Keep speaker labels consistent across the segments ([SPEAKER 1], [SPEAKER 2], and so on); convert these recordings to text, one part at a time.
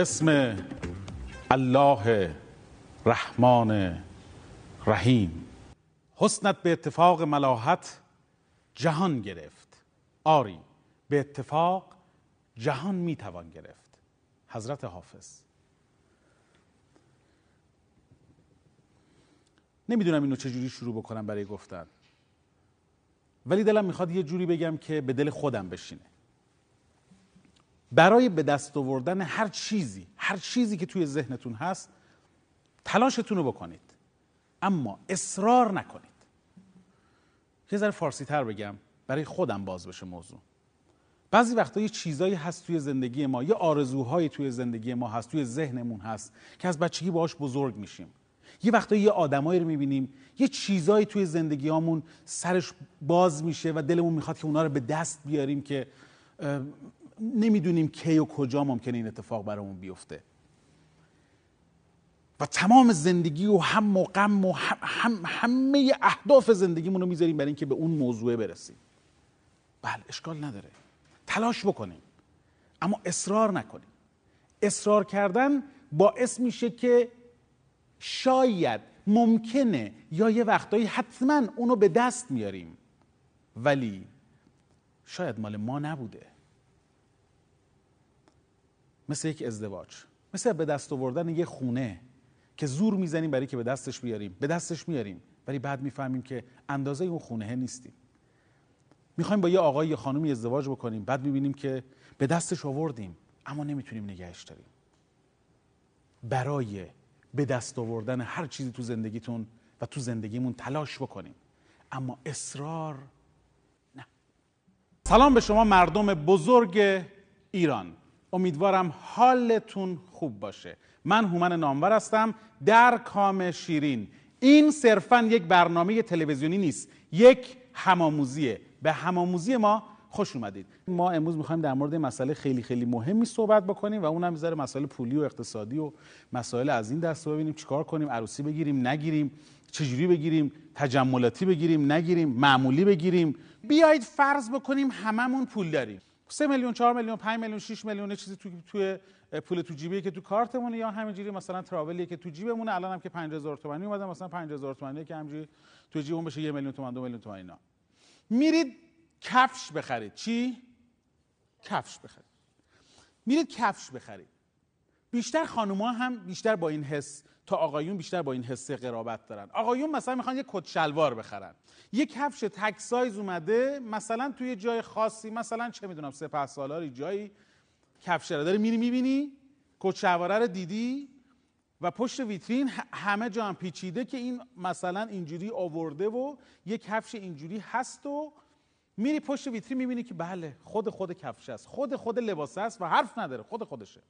[SPEAKER 1] اسم الله رحمان رحیم حسنت به اتفاق ملاحت جهان گرفت. آری به اتفاق جهان می‌توان گرفت. حضرت حافظ. نمی‌دونم اینو چجوری شروع بکنم برای گفتن. ولی دلم می‌خواد یه جوری بگم که به دل خودم بشینه. برای به دست آوردن هر چیزی هر چیزی که توی ذهنتون هست تلاشتون رو بکنید. اما اصرار نکنید. یه ذره فارسی تر بگم برای خودم باز بشه موضوع. بعضی وقتا یه چیزایی هست توی زندگی ما یه آرزوهایی توی زندگی ما هست توی ذهنمون هست که از بچگی باهاش بزرگ میشیم. یه وقتا یه آدمایی رو می‌بینیم یه چیزایی توی زندگیامون سرش باز میشه و دلمون می‌خواد که اونا رو به دست بیاریم که نمی‌دونیم کی و کجا ممکنه این اتفاق برامون بیفته. و تمام زندگی و هم و غم و هم, هم همه اهداف زندگیمون رو می‌ذاریم برای اینکه به اون موضوع برسیم. بله اشکال نداره. تلاش بکنیم اما اصرار نکنیم. اصرار کردن باعث میشه که شاید ممکنه یا یه وقتایی حتما اونو به دست میاریم. ولی شاید مال ما نبوده. مثل یک ازدواج مثل به دست آوردن یه خونه که زور می‌زنیم برای که به دستش بیاریم. به دستش میاریم ولی بعد می‌فهمیم که اندازه اون خونه نیستیم. می‌خوایم با یه آقای یا خانومی ازدواج بکنیم. بعد می‌بینیم که به دستش آوردیم اما نمی‌تونیم نگهش داریم. برای به دست آوردن هر چیزی تو زندگیتون و تو زندگیمون تلاش بکنیم. اما اصرار نه. سلام به شما مردم بزرگ ایران. امیدوارم حالتون خوب باشه. من هومن نامور هستم در کام شیرین. این صرفا یک برنامه تلویزیونی نیست یک هماموزیه به هماموزی ما خوش اومدید. ما امروز می‌خوایم در مورد مسئله خیلی خیلی مهمی صحبت بکنیم و اونم می‌ذاره مسائل پولی و اقتصادی و مسائل از این دست ببینیم چیکار کنیم عروسی بگیریم نگیریم چجوری بگیریم تجملاتی بگیریم نگیریم معمولی بگیریم. بیایید فرض بکنیم هممون پول داریم. 3 میلیون 4 میلیون 5 میلیون 6 میلیون چیزی تو توی پول تو جیبی که تو کارتمونه یا همینجوری مثلا تراولی که تو جیبمونه. الان هم که 5000 تومانی اومده مثلا 5000 تومانی که همینجوری تو جیبمون بشه 1 میلیون تومان 2 میلیون تومان اینا. میرید کفش بخرید. چی؟ کفش بخرید. میرید کفش بخرید. بیشتر خانوما هم بیشتر با این حس تا آقایون بیشتر با این حسه قرابت دارن. آقایون مثلا می‌خوان یه کت شلوار بخرن. یه کفش تک سایز اومده مثلا توی جای خاصی مثلا چه می‌دونم سپه سالاری جایی کفش رو داره میری می‌بینی کت شلواره رو دیدی و پشت ویترین همه جا هم پیچیده که این مثلا اینجوری آورده و یه کفش اینجوری هست و میری پشت ویترین می‌بینی که بله خود خود کفش است خود خود لباس است و حرف نداره خود خودشه.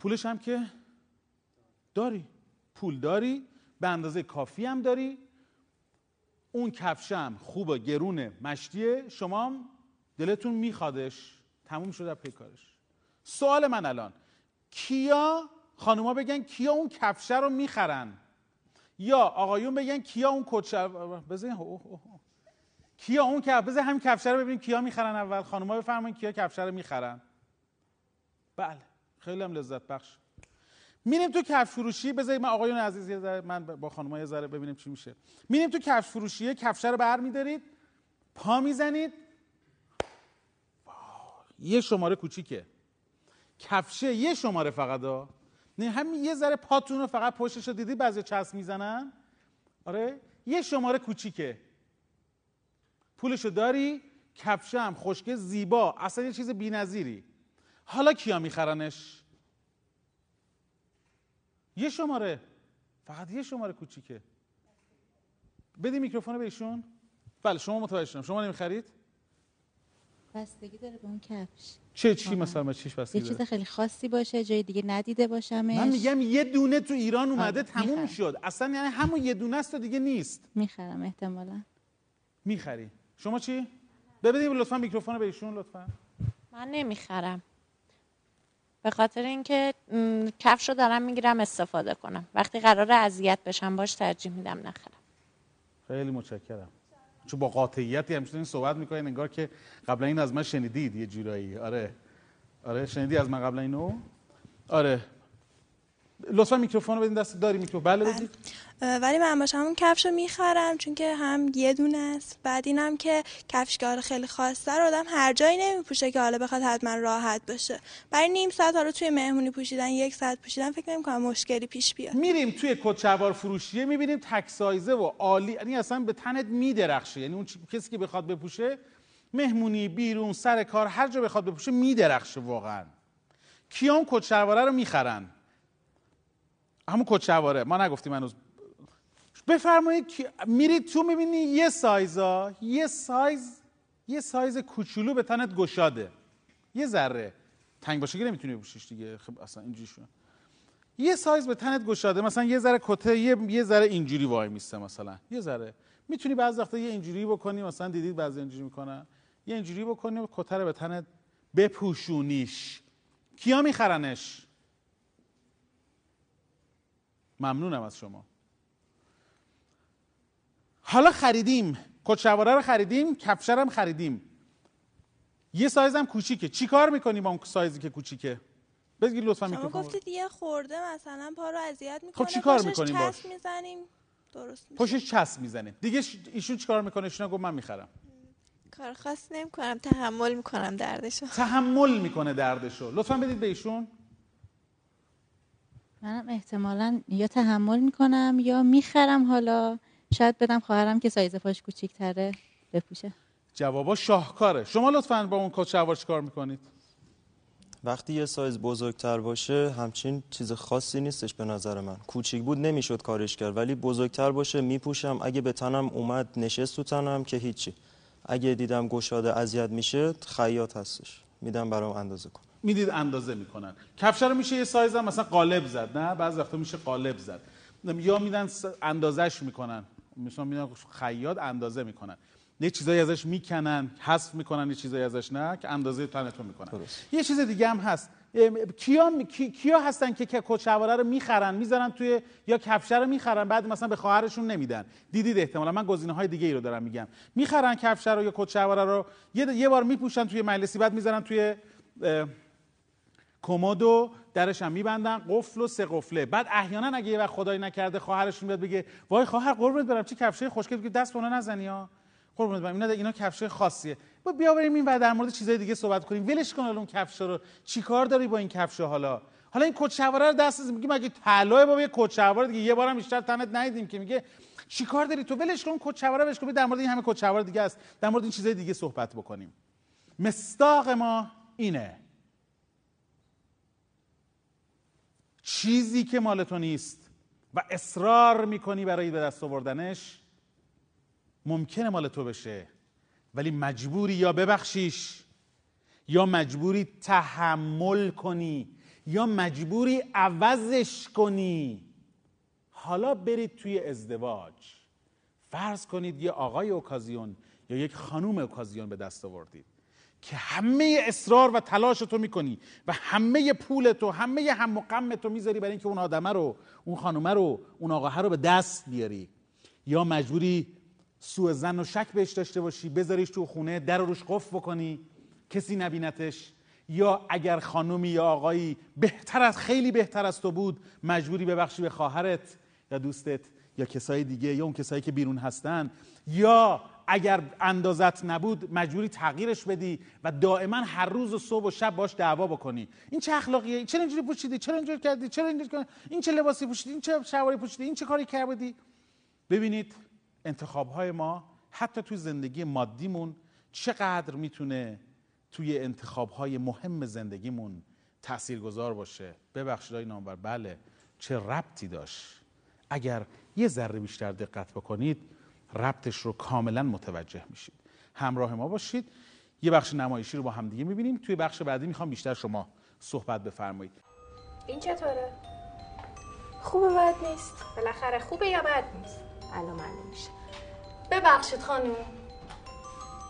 [SPEAKER 1] پولش هم که داری. پول داری به اندازه کافی هم داری. اون کفشم خوبه گرونه مشتیه شما دلتون میخوادش. تموم شده پیکارش سوال من الان کیا خانوما بگن کیا اون کفشه رو می‌خرن؟ یا آقایون بگن کیا اون کچه بزن. کیا اون کف بزن همین کفشه رو ببینیم کیا می‌خرن اول. خانوما بفرمایید کیا کفشه رو می‌خرن. بله. خیلی هم لذت بخش. میریم تو کفش فروشی بذارید من آقایون عزیز یه ذره من با خانم‌ها یه ذره ببینیم چی میشه. میریم تو کفش فروشی کفشه رو بر میدارید پا می‌زنید. یه شماره کوچیکه. کفشه یه شماره فقط ها نه همین یه ذره پاتون رو فقط پشتش رو دیدی؟ بعضی چسب می‌زنن؟ آره یه شماره کوچیکه. پولشو داری؟ کفشه هم خشکه زیبا. اصلا یه چیز بی‌نظیری. حالا کیا میخرنش؟ یه شماره. فقط یه شماره کوچیکه. بدی میکروفون به ایشون. بله شما متوجه شدم. شما نمی‌خرید؟
[SPEAKER 2] بستگی داره به اون کفش.
[SPEAKER 1] چه چی مثلا چیش
[SPEAKER 2] یه
[SPEAKER 1] بستگی
[SPEAKER 2] چیز
[SPEAKER 1] داره؟
[SPEAKER 2] خیلی خاصی باشه جای دیگه ندیده باشمش.
[SPEAKER 1] من میگم یه دونه تو ایران اومده
[SPEAKER 2] آره،
[SPEAKER 1] تموم
[SPEAKER 2] می‌خرم.
[SPEAKER 1] شد. اصلا یعنی همون یه دونه است و دیگه نیست.
[SPEAKER 2] می‌خرم احتمالا.
[SPEAKER 1] می‌خری. شما چی؟ ببینید لطفا میکروفون به ایشون لطفا.
[SPEAKER 3] من نمی‌خرم. به خاطر اینکه کفش رو دارم می‌گیرم استفاده کنم. وقتی قرار اذیت بشم باش ترجیح میدم نخرم.
[SPEAKER 1] خیلی متشکرم. چون با قاطعیتی همچنین صحبت می‌کنین انگار که قبلا این از من شنیدید یه جورایی. آره. آره شنیدی از من قبل اینو؟ آره. لطفا میکروفون رو بدین دست داری میکروفون. بله بدید.
[SPEAKER 4] اه، ولی من باشم اون کفش رو می‌خرم چون که هم یه دونه است. بعد اینم که کفش که حالا خیلی خاصه رو آدم هر جایی نمیپوشه که حالا بخواد حتما راحت باشه برای نیم ساعت حالا توی مهمونی پوشیدن یک ساعت پوشیدن فکر نمی‌کنم مشکلی پیش بیاد.
[SPEAKER 1] میریم توی کچوار فروشیه می‌بینیم تک سایزه و عالی. یعنی اصلا به تنت میدرخشه. یعنی اون چی- کسی که بخواد بپوشه مهمونی بیرون سر کار هر جا بخواد بپوشه میدرخشه واقعا. کیا اون کت شلواره رو می‌خرن؟ همون کت شلواره ما نگفتیم هنوز. بفرمایید میرید تو می‌بینی یه سایزا یه سایز یه سایز کوچولو به تنت گشاده. یه ذره. تنگ باشه که نمی‌تونی بپوشیش دیگه. خب اصلا اینجوری یه سایز به تنت گشاده. مثلا یه ذره کته یه یه ذره اینجوری وای میسته مثلا. یه ذره. می‌تونی بعضی وقتا یه اینجوری بکنی. مثلا دیدید بعضی اینجوری می‌کنن. یه اینجوری بکنی کته رو به تنت بپوشونیش. کیا میخرنش؟ ممنونم از شما. حالا خریدیم. کت شلواره رو خریدیم کفشر هم خریدیم. یه سایز هم کوچیکه. چی کار می‌کنی با اون سایزی که کوچیکه؟ بگید لطفا
[SPEAKER 4] شما
[SPEAKER 1] میکروفون رو.
[SPEAKER 4] گفتید یه خورده مثلا پا رو اذیت می‌کنه.
[SPEAKER 1] خب چی کار می‌کنیم باش؟
[SPEAKER 4] چسب می‌زنیم. درست میشه.
[SPEAKER 1] پشتش چسب می‌زنه دیگه ایشون چیکار می‌کنه؟ ایشون گفت من می‌خرم.
[SPEAKER 5] کار خاص نمی کنم تحمل می‌کنم دردشو.
[SPEAKER 1] تحمل می‌کنه دردشو. لطفا بدید به ایشون.
[SPEAKER 2] منم احتمالا یا تحمل می‌کنم یا می‌خرم حالا. شاید بدم خواهرم که سایز پاش کوچیک‌تره بپوشه.
[SPEAKER 1] جوابا شاهکاره. شما لطفا با اون کت شلوار چیکار می‌کنید.
[SPEAKER 6] وقتی یه سایز بزرگتر باشه همچین چیز خاصی نیستش به نظر من. کوچیک بود نمی‌شد کارش کرد ولی بزرگتر باشه میپوشم. اگه به تنم اومد نشست تو تنم که هیچی. اگه دیدم گشاده اذیت میشه خیاط هستش. میدم برام اندازه کن.
[SPEAKER 1] می‌دید اندازه می‌کنن. کفش رو میشه یه سایز هم مثلا قالب زد نه؟ بعضی وقتا میشه قالب زد. یا میدن اندازش می‌کنن. مثلا میدن خیاط اندازه می‌کنن. یه چیزایی ازش می‌کنن حذف می‌کنن یه چیزایی ازش نه که اندازه تنتون می‌کنن.
[SPEAKER 6] درست.
[SPEAKER 1] یه چیز دیگه هم هست. کیا کیا هستن که شلواره رو می‌خرن می‌ذارن توی یا کفش رو می‌خرن بعد مثلا به خواهرشون نمیدن. دیدید احتمالا. من گزینه های دیگه ای رو دارم میگم. می‌خرن کفش رو یا کت شلواره رو یه یه بار میپوشن توی مجلسی بعد می‌ذارن توی کمدو درش هم میبندن قفل و سه قفله. بعد احیانا اگه یه وقت خدایی نکرده خواهرشون بیاد بگه وای خواهر قربونت برم چه کفشه خوشگل؟ بگه دست به نزنی ها. قربونت برم اینا اینا کفشه خاصیه. با بیا بریم این و در مورد چیزای دیگه صحبت کنیم. ولش کن اون کفش رو. چیکار داری با این کفش حالا؟ حالا این کت شلواره رو دست میگه مگه طلای بابا یه شلوار دیگه یه بارم بیشتر تنت ندیدیم که. میگه چیکار داری تو؟ ولش کن کت شلواره ولش کن. در مورد این همه کت شلوار دیگه است. در مورد این چیزای دیگه صحبت بکنیم. مستاق ما اینه. چیزی که مال تو نیست و اصرار می‌کنی برای به دست آوردنش ممکنه مال تو بشه ولی مجبوری یا ببخشیش یا مجبوری تحمل کنی یا مجبوری عوضش کنی. حالا برید توی ازدواج. فرض کنید یه آقای اوکازیون یا یک خانوم اوکازیون به دست آوردید. که همه اصرار و تلاش تو می‌کنی و همه پول تو همه هم و غم تو می‌ذاری برای اینکه اون آدمه رو اون خانومه رو اون آقاه رو به دست بیاری. یا مجبوری سوء زن و شک بهش داشته باشی بذاریش تو خونه در رو روش قفل بکنی کسی نبینتش. یا اگر خانومی یا آقایی بهتر از خیلی بهتر از تو بود مجبوری ببخشی به خواهرت یا دوستت یا کسای دیگه یا اون کسایی که بیرون هستن. یا اگر اندازت نبود مجبوری تغییرش بدی و دائما هر روز و صبح و شب باش دعوا بکنی. این چه اخلاقیه؟ چرا اینجوری پوشیدی؟ چرا اینجوری کردی؟ چرا اینجوری کردی؟ این چه لباسی پوشیدی؟ این چه شلواری پوشیدی؟ این چه کاری کردی؟ ببینید انتخاب های ما حتی توی زندگی مادیمون چقدر می‌تونه توی انتخاب های مهم زندگیمون تاثیرگذار باشه؟ ببخشید آقای نامور بله. چه ربطی داشت؟ اگر یه ذره بیشتر دقت بکنید ربطش رو کاملا متوجه میشید. همراه ما باشید. یه بخش نمایشی رو با همدیگه می‌بینیم. توی بخش بعدی می‌خوام بیشتر شما صحبت بفرمایید.
[SPEAKER 7] این چطوره؟
[SPEAKER 5] خوبه بد نیست.
[SPEAKER 7] بالاخره خوبه یا بد نیست؟ الان معلوم میشه. ببخشید خانم.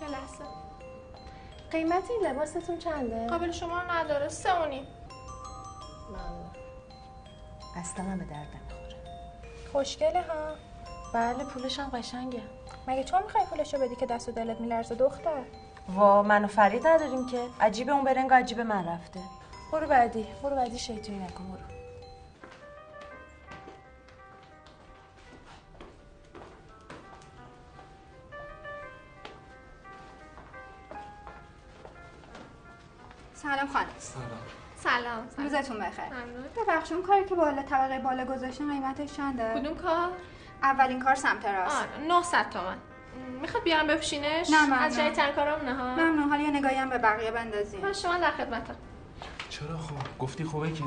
[SPEAKER 7] یه لحظه. قیمت این لباستون چنده؟ قابل شما نداره. سه و نیم.
[SPEAKER 8] اصلا هم به درد نمی‌خوره
[SPEAKER 7] خوشگله ها.
[SPEAKER 8] بله پولش هم قشنگه.
[SPEAKER 7] مگه تو می‌خوای پولشو بدی که دست و دلت میلرزه دختر؟
[SPEAKER 9] وا من و فرید نداریم که. عجیب اون برنگ عجیب من رفته. برو بعدی برو بعدی شیطونی نکن برو.
[SPEAKER 10] سلام خانم.
[SPEAKER 7] سلام.
[SPEAKER 10] روزتون بخیر.
[SPEAKER 7] ممنون.
[SPEAKER 10] ببخشید اون کاری که بالا طبقه بالا گذاشتین قیمتش چنده؟
[SPEAKER 7] کدوم کار؟
[SPEAKER 10] اولین کار سمت راست.
[SPEAKER 7] آه 900 تومن. می‌خواد بیارم بپوشینش؟
[SPEAKER 10] نه، ممنون.
[SPEAKER 7] از جای تن کارامونه ها؟
[SPEAKER 10] ممنون حالا یه نگاهی هم به بقیه بندازین
[SPEAKER 7] من شما در خدمتم
[SPEAKER 11] چرا خب؟ گفتی خوبه که.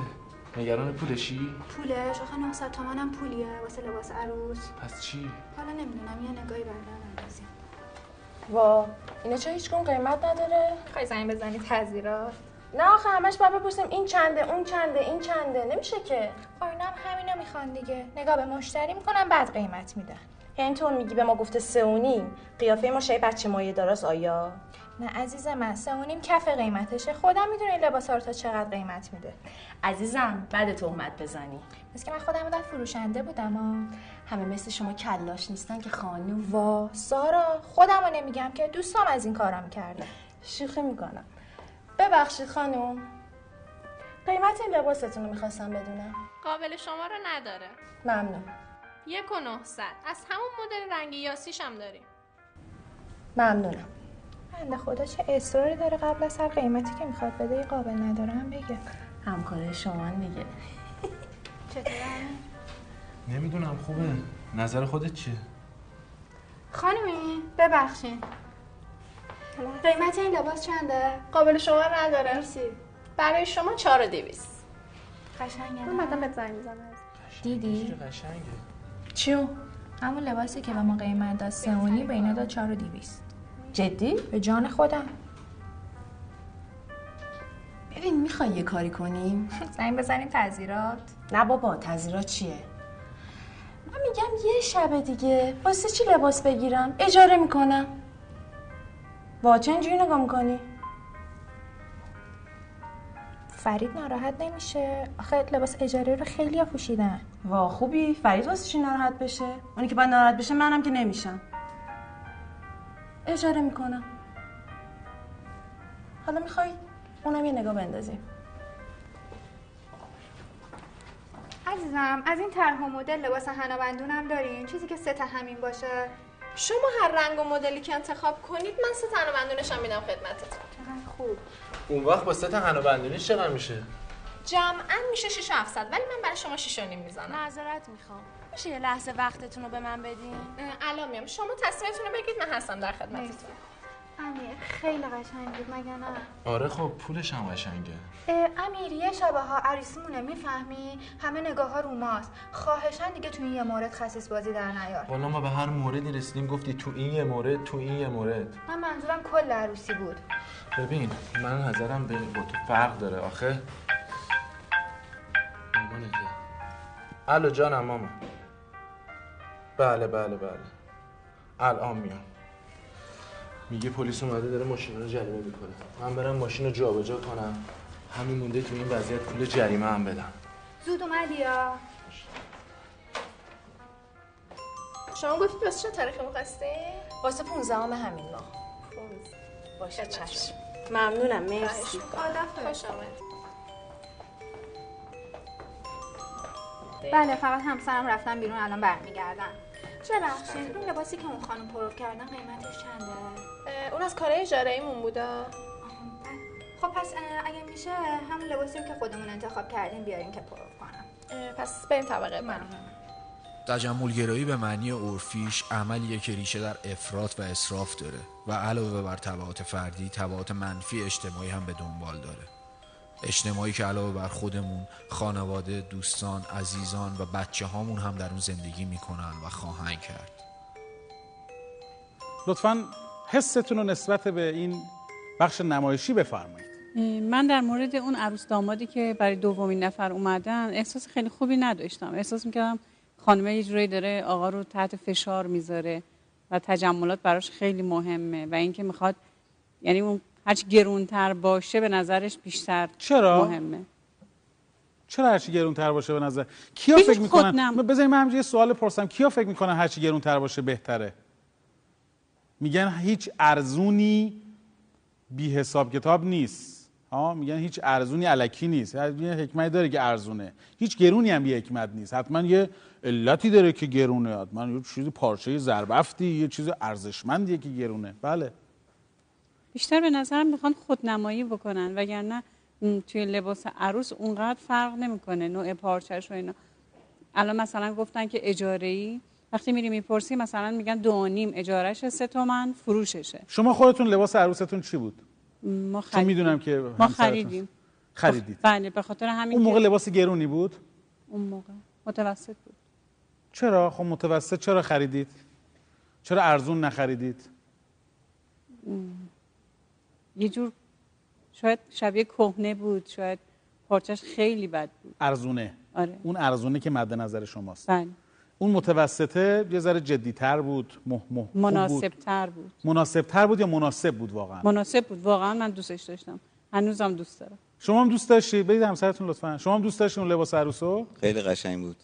[SPEAKER 11] نگران پولشی؟
[SPEAKER 10] پولش؟ آخه 900 تومن هم پولیه واسه لباس عروس.
[SPEAKER 11] پس چی؟
[SPEAKER 10] حالا نمی‌دونم یه نگاهی بعدا بندازین
[SPEAKER 9] وا اینا چه هیچ قیمت نداره؟
[SPEAKER 7] خواهی زنگ بزنی تذیرات؟
[SPEAKER 9] نه آخه همش باید بپرسیم این چنده اون چنده این چنده. نمیشه که.
[SPEAKER 10] اینا هم همینو می‌خوان دیگه. نگاه به مشتری می‌کنن بعد قیمت میدن.
[SPEAKER 9] یعنی تو میگی به ما گفته سه و نیم. قیافه ما شبیه بچه مایه داراست آیا؟
[SPEAKER 10] نه عزیز من سه و نیم کف قیمتشه. خودم می‌دونه این لباس ها رو تا چقدر قیمت میده.
[SPEAKER 9] عزیزم بعد تهمت بزنی.
[SPEAKER 10] بس که من خودم بودم فروشنده بودم ها
[SPEAKER 9] همه مثل شما کلاش نیستن که خانوم.
[SPEAKER 10] وا سارا خودم رو نمیگم که دوستام از این کارم کرده
[SPEAKER 9] شوخی می‌کنم. ببخشید خانوم قیمت این لباستون رو می‌خواستم بدونم.
[SPEAKER 7] قابل شما رو نداره.
[SPEAKER 9] ممنون.
[SPEAKER 7] یک و 900 از همون مدل رنگی یاسیش هم داریم.
[SPEAKER 9] ممنونم.
[SPEAKER 10] بنده خدا چه اصراری داره قبل از هر قیمتی که می‌خواد بده یه قابل ندارم بگه.
[SPEAKER 9] همکاره شما دیگه.
[SPEAKER 10] چطوره
[SPEAKER 11] نمی‌دونم خوبه. نظر خودت چیه؟
[SPEAKER 10] خانمی ببخشین قیمت این لباس چنده؟
[SPEAKER 7] قابل شما رو نداره برای شما 4 و 200
[SPEAKER 10] قشنگه.
[SPEAKER 7] من بعدا بهت زنگ می‌زنم
[SPEAKER 10] دیدی؟
[SPEAKER 11] قشنگه؟
[SPEAKER 10] چیو؟ همون لباسی که به ما قیمت داد سه و به اینا داد چهار و دیویست
[SPEAKER 9] جدی؟
[SPEAKER 10] به جان خودم.
[SPEAKER 9] ببین می‌خوای یه کاری کنیم؟
[SPEAKER 10] زنگ بزنیم تعذیرات
[SPEAKER 9] نه بابا تذیرات چیه؟ من میگم یه شب دیگه. واسه چی لباس بگیرم؟ اجاره می‌کنم. وا چه اینجوری نگاه می‌کنی؟
[SPEAKER 10] فرید ناراحت نمیشه. آخه لباس اجاره رو خیلی ها پوشیدن.
[SPEAKER 9] وا خوبی. فرید واسه چی ناراحت بشه؟ اونی که باید ناراحت بشه منم که نمیشم. اجاره می‌کنم. حالا می‌خوای اونم یه نگاه بندازیم.
[SPEAKER 10] عزیزم از این طرح و مدل لباس هنابندون هم دارین؟ چیزی که سه تا همین باشه.
[SPEAKER 7] شما هر رنگ و مدلی که انتخاب کنید من سه تن بندونش هم میدم خدمتتون.
[SPEAKER 10] چقدر خوب.
[SPEAKER 11] اون وقت با ست هنو بندونیش چقدر میشه؟
[SPEAKER 7] جمعا میشه 6 و 700 ولی من برای شما 6 و نیم می‌زنم.
[SPEAKER 9] معذرت می‌خوام. میشه یه لحظه وقتتون رو به من بدین؟
[SPEAKER 7] الان میام. شما تصمیمتون رو بگید من هستم در خدمتتون.
[SPEAKER 10] امیر خیلی قشنگ بود مگه نه؟
[SPEAKER 11] آره خب پولش هم قشنگه.
[SPEAKER 10] امیر یه شبه ها عریسیمونه می‌فهمی؟ همه نگاه ها رو ماست. خواهشن دیگه تو این یه مورد خسیس بازی در نیار.
[SPEAKER 11] والا ما به هر موردی رسیدیم گفتی تو این یه مورد تو این یه مورد.
[SPEAKER 10] من منظورم کل عروسی بود.
[SPEAKER 11] ببین من نظرم به با تو فرق داره آخه. مامانته الو جانم ماما بله بله بله. الان میام. میگه پلیس اومده داره ماشین رو جریمه می‌کنه. من برم ماشین رو جابجا کنم. همین مونده تو این وضعیت پول جریمه هم بدم.
[SPEAKER 10] زود اومدی یا؟
[SPEAKER 7] شما گفتید واسه چه تاریخی می‌خواستین
[SPEAKER 9] واسه 15 همین ماه. باشه چشم. ممنونم مرسی.
[SPEAKER 7] خوش آمد
[SPEAKER 10] بله فقط همسرم رفتن بیرون الان برمیگردن. ببخشید اون لباسی که اون خانم پرو کردن قیمتش چنده؟
[SPEAKER 7] اون از کارهای اجاره ایمون بودا
[SPEAKER 10] خب پس اگه میشه همون لباسی که خودمون انتخاب کردیم بیارین که پرو کنم.
[SPEAKER 7] پس بریم طبقه من
[SPEAKER 12] تجملگرایی به معنی عرفیش عملیه که ریشه در افراط و اسراف داره و علاوه بر تبعات فردی تبعات منفی اجتماعی هم به دنبال داره. اجتماعی که علاوه بر خودمون خانواده دوستان عزیزان و بچه هامون هم در اون زندگی می‌کنن و خواهند کرد.
[SPEAKER 1] لطفا حستون رو نسبت به این بخش نمایشی بفرمایید.
[SPEAKER 13] من در مورد اون عروس دامادی که برای دومین نفر اومدن احساس خیلی خوبی نداشتم. احساس می‌کردم خانمه یه جورایی داره آقا رو تحت فشار می‌ذاره و تجملات براش خیلی مهمه و اینکه می‌خواد یعنی اون هرچی گرونتر باشه به نظرش بیشتر
[SPEAKER 1] چرا؟
[SPEAKER 13] مهمه.
[SPEAKER 1] چرا هرچی گرونتر باشه به نظر؟ کیا فکر می‌کنن. بذارید من همینجوری یه سوال پرسم. کیا فکر می‌کنن هرچی گرونتر باشه بهتره؟ میگن هیچ ارزونی بی حساب کتاب نیست. ها میگن هیچ ارزونی علکی نیست. یه حکمتی داره که ارزونه. هیچ گرونی هم بی حکمت نیست. حتما یه علتی داره که گرونه. حتما یه چیزی پارچه زربفتی یه چیز ارزشمندیه که گرونه. بله.
[SPEAKER 13] بیشتر به نظرم می‌خوان خودنمایی بکنن وگرنه توی لباس عروس اونقدر فرق نمی‌کنه. نوع پارچش و اینا. الان مثلا گفتن که اجاره ای وقتی میری می‌پرسی مثلا میگن دو نیم اجارش سه تومن فروششه.
[SPEAKER 1] شما خودتون لباس عروستون چی بود؟
[SPEAKER 13] ما خریدیم
[SPEAKER 1] می‌دونم که
[SPEAKER 13] ما خریدیم.
[SPEAKER 1] خریدید.
[SPEAKER 13] بله به خاطر همین
[SPEAKER 1] اون موقع لباس گرونی بود؟
[SPEAKER 13] اون موقع. متوسط بود.
[SPEAKER 1] چرا؟ خب متوسط چرا خریدید؟ چرا ارزون نخریدید؟
[SPEAKER 13] یه جور شاید شبیه کهنه بود شاید پارچش خیلی بد بود.
[SPEAKER 1] ارزونه.
[SPEAKER 13] آره.
[SPEAKER 1] اون ارزونه که مد نظر شماست.
[SPEAKER 13] بله.
[SPEAKER 1] اون متوسطه یه ذره جدیتر بود مح مح خوب
[SPEAKER 13] مناسب
[SPEAKER 1] بود.
[SPEAKER 13] تر بود.
[SPEAKER 1] مناسب تر بود یا مناسب بود واقعا؟
[SPEAKER 13] مناسب بود. واقعا من دوستش داشتم. هنوزم دوست دارم.
[SPEAKER 1] شما هم دوست داشتی؟ برید همسرتون لطفا. شما هم دوست داشتین اون لباس عروسو؟
[SPEAKER 14] خیلی قشنگ بود.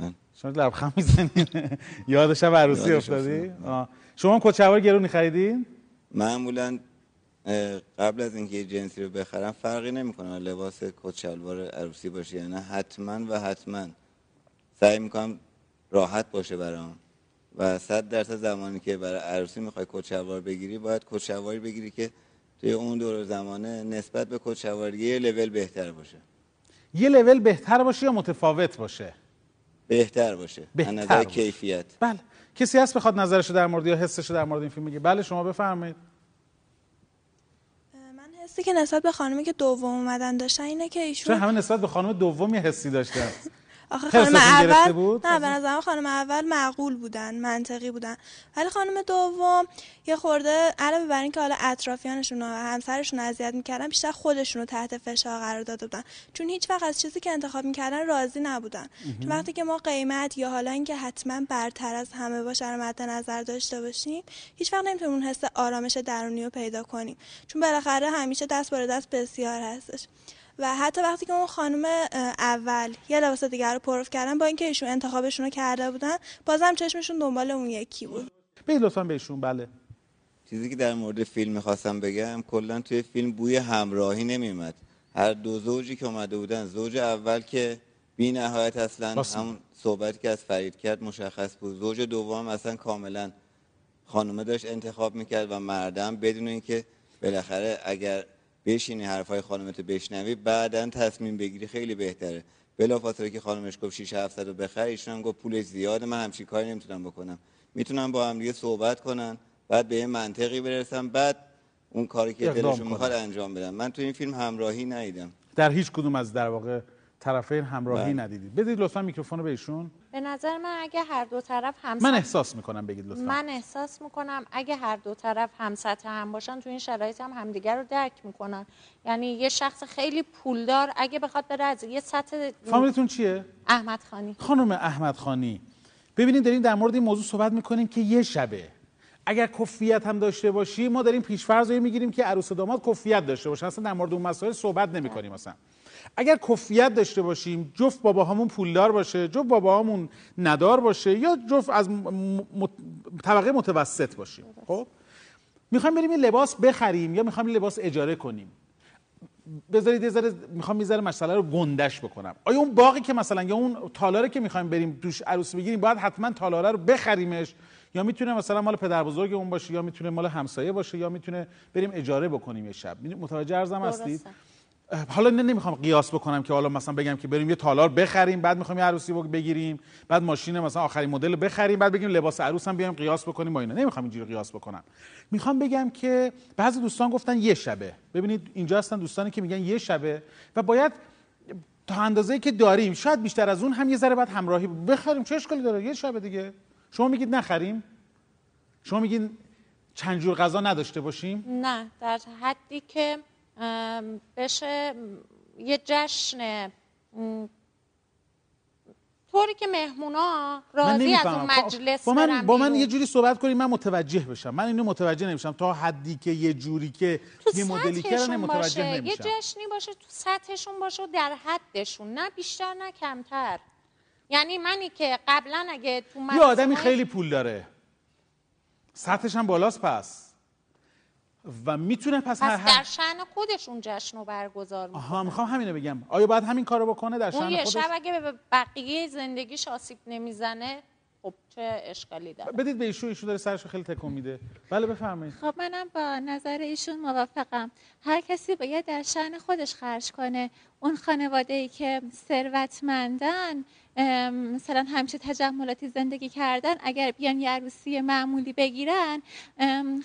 [SPEAKER 14] من.
[SPEAKER 1] شما لبخند می‌زنید یاد شب عروسی افتادی. شما هم کچهوار گرونی خریدین؟
[SPEAKER 14] معمولا قبل از اینکه یه جنسی رو بخرم فرقی نمی‌کنه لباس کت شلوار عروسی باشه یا نه. حتما و حتما. سعی می‌کنم راحت باشه برام. و صد درصد زمانی که برای عروسی می‌خوای کت شلوار بگیری باید کت شلواری بگیری که توی اون دور زمانه نسبت به دیگه یه لول بهتر باشه.
[SPEAKER 1] یه لول بهتر باشه یا متفاوت باشه؟
[SPEAKER 14] بهتر باشه.
[SPEAKER 1] بهتر
[SPEAKER 14] نظر
[SPEAKER 1] باشه.
[SPEAKER 14] کیفیت.
[SPEAKER 1] بله. کسی هست بخواد نظرش در مورد یا حسش در مورد این فیلم بگه؟ بله شما بفرمایید.
[SPEAKER 4] من حسی که نسبت به خانمی که دوم اومدن داشتن اینه که ایشون
[SPEAKER 1] همه نسبت به خانم دومی حسی داشتن؟
[SPEAKER 4] آخه خانم اول
[SPEAKER 1] بود؟
[SPEAKER 4] نه به نظرم خانم اول معقول بودن منطقی بودن. ولی خانم دوم یه خورده علاوه بر اینکه حالا اطرافیانشون و همسرشون اذیت می‌کردن بیشتر خودشون رو تحت فشار قرار داده بودن. چون هیچ وقت از چیزی که انتخاب می‌کردن راضی نبودن. چون وقتی که ما قیمت یا حالا اینکه حتما برتر از همه باشه رو مد نظر داشته باشیم هیچ وقت نمی‌تونیم اون حس آرامش درونی رو پیدا کنیم. چون بالاخره همیشه دست بر دست بسیار هستش. و حتی وقتی که اون خانم اول یه لباس دیگر رو پرف کردن با اینکه ایشون انتخابشون رو کرده بودن بازم چشمشون دنبال اون یکی بود.
[SPEAKER 1] بگید لطفا بهشون بله.
[SPEAKER 14] چیزی که در مورد فیلم می‌خواستم بگم کلا توی فیلم بوی همراهی نمیومد هر دو زوجی که اومده بودن زوج اول که بی نهایت اصلا
[SPEAKER 1] راست.
[SPEAKER 14] همون صحبتی که از فرید کرد مشخص بود. زوج دوم اصلا کاملا خانومه داشت انتخاب می‌کرد و مردم بدون اینکه بالاخره اگر بشینی حرفای خانومتو بشنوی بعدا تصمیم بگیری خیلی بهتره. بلافاصله که خانمش گفت 6 700 رو بخر ایشون هم گفت پولش زیاده من همچین کاری نمی‌تونم بکنم. می‌تونم با هم دیگه صحبت کنن بعد به یه منطقی برسم بعد اون کاری که دلشون. می‌خواد انجام بدم من تو این فیلم همراهی ندیدم.
[SPEAKER 1] در هیچ کدوم از در واقع طرفین همراهی
[SPEAKER 14] بله.
[SPEAKER 1] ندیدید. بدید لطفا میکروفون رو بهشون
[SPEAKER 3] به نظر من اگه هر دو طرف هم
[SPEAKER 1] من احساس می‌کنم بگید لطفا.
[SPEAKER 3] من احساس می‌کنم اگه هر دو طرف هم سطح هم باشن تو این شرایط هم همدیگر رو درک می‌کنن. یعنی یه شخص خیلی پولدار اگه بخواد بره از یه سطح
[SPEAKER 1] فامیلتون چیه؟
[SPEAKER 3] احمد خانی.
[SPEAKER 1] خانم احمد خانی. ببینید داریم در مورد این موضوع صحبت می‌کنیم که یه شبه اگر کفیت هم داشته باشی ما داریم پیشفرض رو می‌گیریم که عروس و داماد کفیت داشته باشن. اصلا در مورد اون مسائل صحبت نمی‌کنیم مثلا اگر کفیت داشته باشیم جفت باباهامون پولدار باشه جفت باباهامون ندار باشه یا جفت از م- طبقه متوسط باشیم. خب؟ می‌خوایم بریم یه لباس بخریم یا می‌خوایم لباس اجاره کنیم؟ بذارید یه ذره می‌خوام یه مسئله رو گندش بکنم. آیا اون باقی که مثلا یا اون تالاره که می‌خوایم بریم توش عروسی بگیریم باید حتما تالاره رو بخریمش؟ یا می‌تونه مثلا مال پدر بزرگ اون باشه یا می‌تونه مال همسایه باشه یا می‌تونه بریم اجاره بکنیم یه شب؟ متوجه ارزم هستید. حالا نه نمی‌خوام قیاس بکنم که حالا مثلا بگم که بریم یه تالار بخریم بعد می‌خوایم یه عروسی بگ- بگیریم بعد ماشین مثلا آخرین مدل بخریم بعد بگیم لباس عروس هم بیایم قیاس بکنیم با اینا. نمی‌خوام اینجوری قیاس بکنم. می‌خوام بگم که بعضی دوستان گفتن یه شبه. ببینید اینجا هستن دوستانی که میگن یه شبه و باید تا اندازه‌ای که داریم شاید بیشتر از اون هم یه ذره بعد همراهی بخریم. چه اشکالی داره؟ یه شبه دیگه. شما میگید نخریم؟ شما میگین چند جور غذا نداشته باشیم؟
[SPEAKER 3] نه در حدی که بشه یه جشن طوری که مهمونا راضی از اون
[SPEAKER 1] نمی‌فهمم.
[SPEAKER 3] مجلس
[SPEAKER 1] با من با من. یه جوری صحبت کنیم من متوجه بشم. من اینو متوجه نمیشم. تا حدی که یه جوری که یه مدلی کردن متوجه
[SPEAKER 3] باشه یه
[SPEAKER 1] نمیشم.
[SPEAKER 3] جشنی باشه تو سطحشون باشه و در حدشون نه بیشتر نه کمتر. یعنی منی که قبلا اگه تو
[SPEAKER 1] یه آدمی خیلی پول داره. سطحش هم بالاست پس. و می‌تونه پس,
[SPEAKER 3] پس
[SPEAKER 1] هر
[SPEAKER 3] در شأن خودش اون جشن رو برگزار می‌کنه.
[SPEAKER 1] آها می‌خوام همینو بگم. آیا باید همین کارو بکنه در
[SPEAKER 3] اون
[SPEAKER 1] شأن
[SPEAKER 3] یه
[SPEAKER 1] خودش؟
[SPEAKER 3] شب اگه به بقیه زندگیش آسیب نمی‌زنه خب چه اشکالی داره؟
[SPEAKER 1] بدید به ایشون ایشون داره سرش خیلی تکون میده. بله بفرمایید.
[SPEAKER 15] خب منم با نظر ایشون موافقم. هر کسی باید در شأن خودش خرج کنه. اون خانواده ای که ثروتمندن مثلا همیشه تجملاتی زندگی کردن اگر بیان یه عروسی معمولی بگیرن